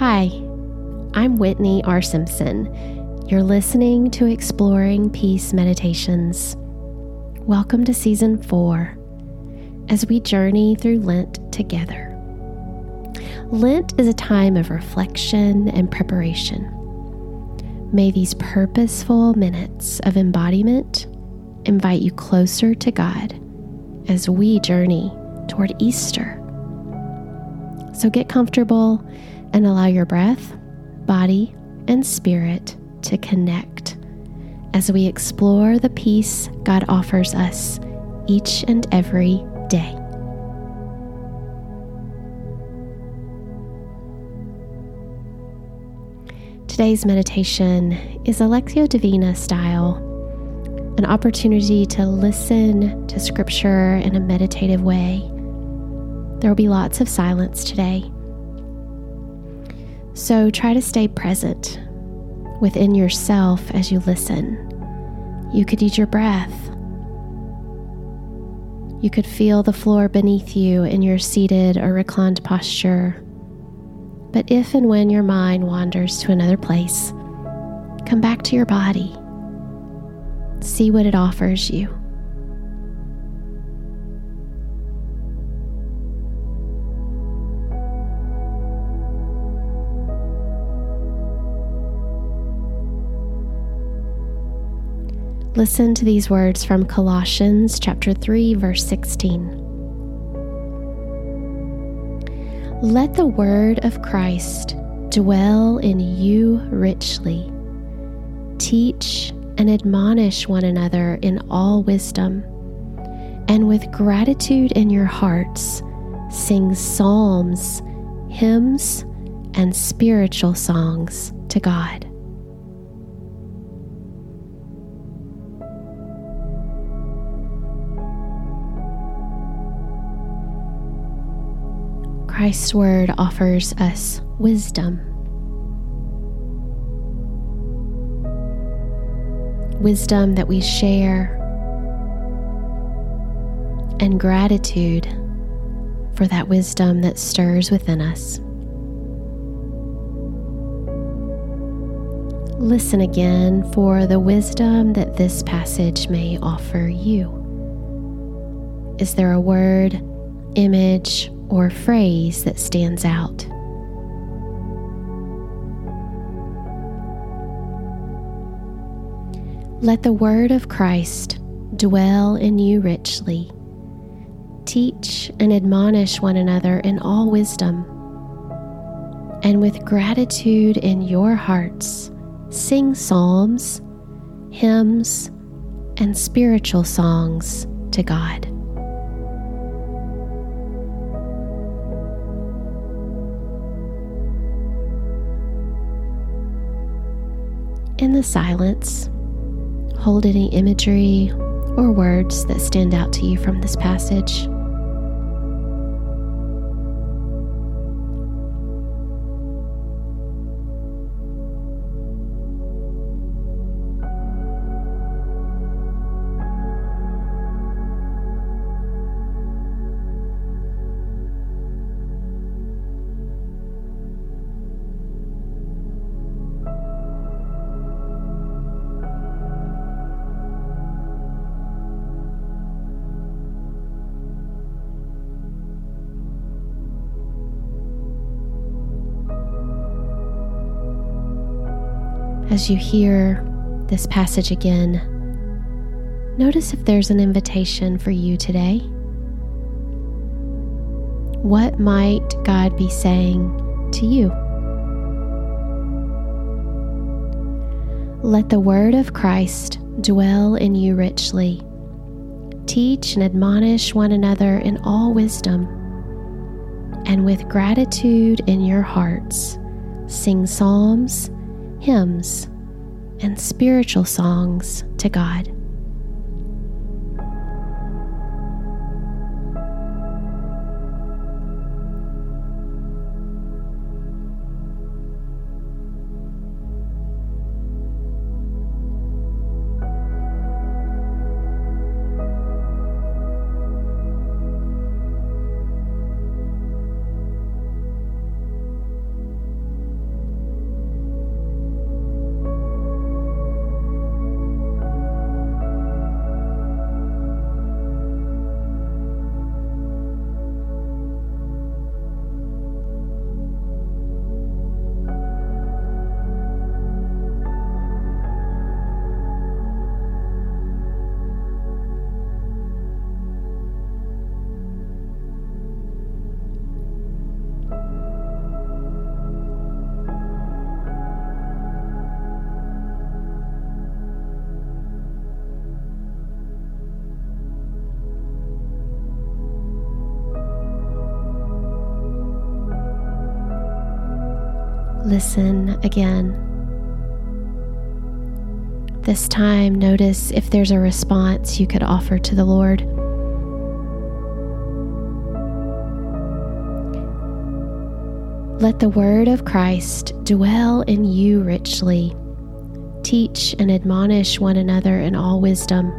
Hi, I'm Whitney R. Simpson. You're listening to Exploring Peace Meditations. Welcome to Season 4 as we journey through Lent together. Lent is a time of reflection and preparation. May these purposeful minutes of embodiment invite you closer to God as we journey toward Easter. So get comfortable and allow your breath, body, and spirit to connect as we explore the peace God offers us each and every day. Today's meditation is a Lectio Divina style, an opportunity to listen to Scripture in a meditative way. There will be lots of silence today so try to stay present within yourself as you listen. You could eat your breath. You could feel the floor beneath you in your seated or reclined posture. But if and when your mind wanders to another place, come back to your body. See what it offers you. Listen to these words from Colossians chapter 3 verse 16. Let the word of Christ dwell in you richly. Teach and admonish one another in all wisdom, and with gratitude in your hearts, sing psalms, hymns, and spiritual songs to God. Christ's Word offers us wisdom. Wisdom that we share, and gratitude for that wisdom that stirs within us. Listen again for the wisdom that this passage may offer you. Is there a word, image, or phrase that stands out. Let the word of Christ dwell in you richly. Teach and admonish one another in all wisdom. And with gratitude in your hearts, sing psalms, hymns, and spiritual songs to God. In the silence, hold any imagery or words that stand out to you from this passage. As you hear this passage again, notice if there's an invitation for you today. What might God be saying to you? Let the word of Christ dwell in you richly. Teach and admonish one another in all wisdom, and with gratitude in your hearts, sing psalms hymns, and spiritual songs to God. Listen again. This time, notice if there's a response you could offer to the Lord. Let the word of Christ dwell in you richly. Teach and admonish one another in all wisdom.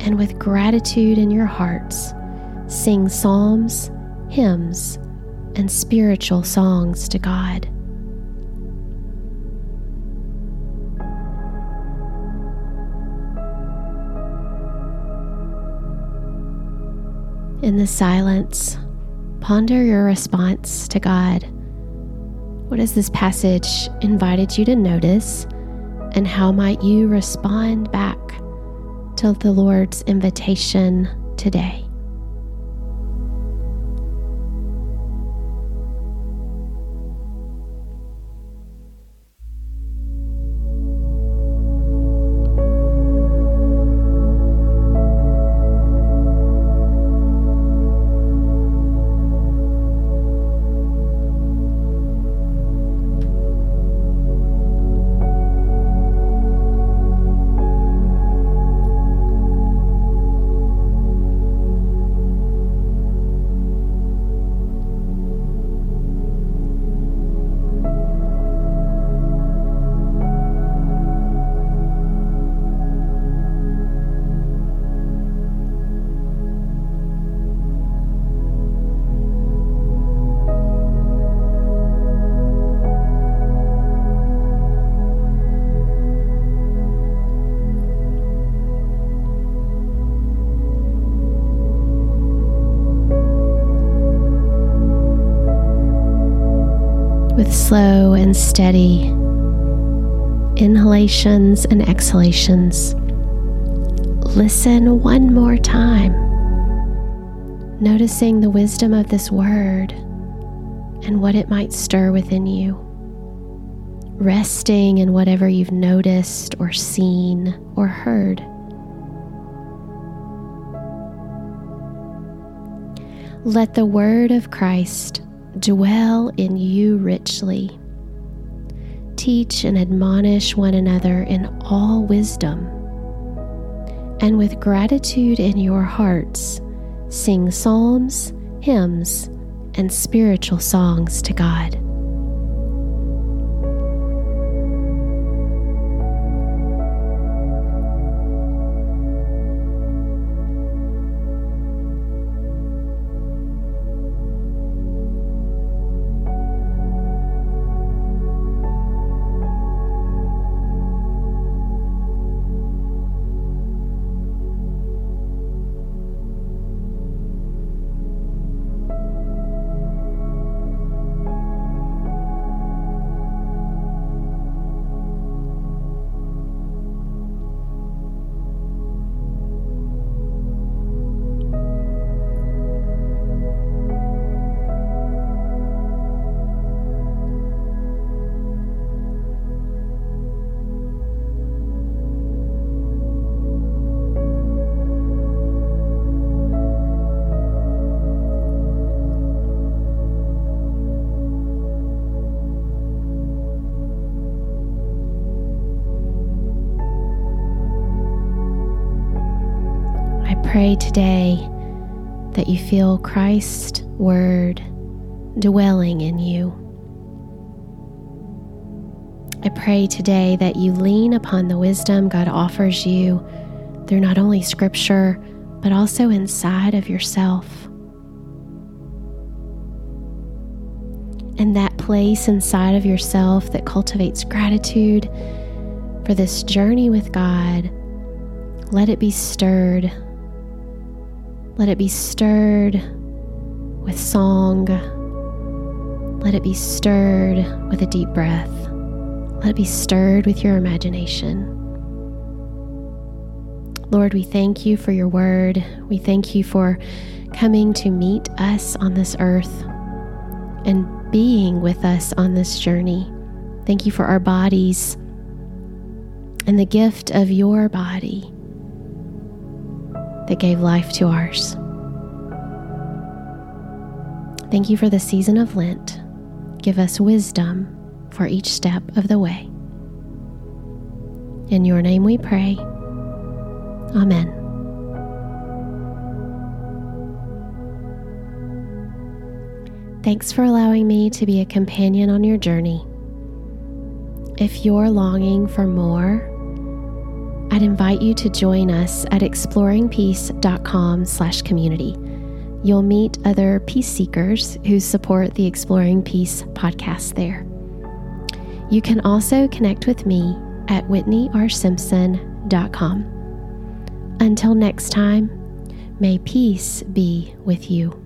And with gratitude in your hearts, sing psalms, hymns, and spiritual songs to God. In the silence, ponder your response to God. What has this passage invited you to notice, and how might you respond back to the Lord's invitation today? And steady inhalations and exhalations. Listen one more time, noticing the wisdom of this word and what it might stir within you, resting in whatever you've noticed or seen or heard. Let the word of Christ dwell in you richly. Teach and admonish one another in all wisdom. And with gratitude in your hearts, sing psalms, hymns, and spiritual songs to God. Pray today that you feel Christ's word dwelling in you. I pray today that you lean upon the wisdom God offers you through not only scripture, but also inside of yourself. And that place inside of yourself that cultivates gratitude for this journey with God, let it be stirred let it be stirred with song. Let it be stirred with a deep breath. Let it be stirred with your imagination. Lord, we thank you for your word. We thank you for coming to meet us on this earth and being with us on this journey. Thank you for our bodies and the gift of your body that gave life to ours. Thank you for the season of Lent. Give us wisdom for each step of the way. In your name we pray. Amen. Thanks for allowing me to be a companion on your journey. If you're longing for more, I'd invite you to join us at exploringpeace.com/community. You'll meet other peace seekers who support the Exploring Peace podcast there. You can also connect with me at whitneyrsimpson.com. Until next time, may peace be with you.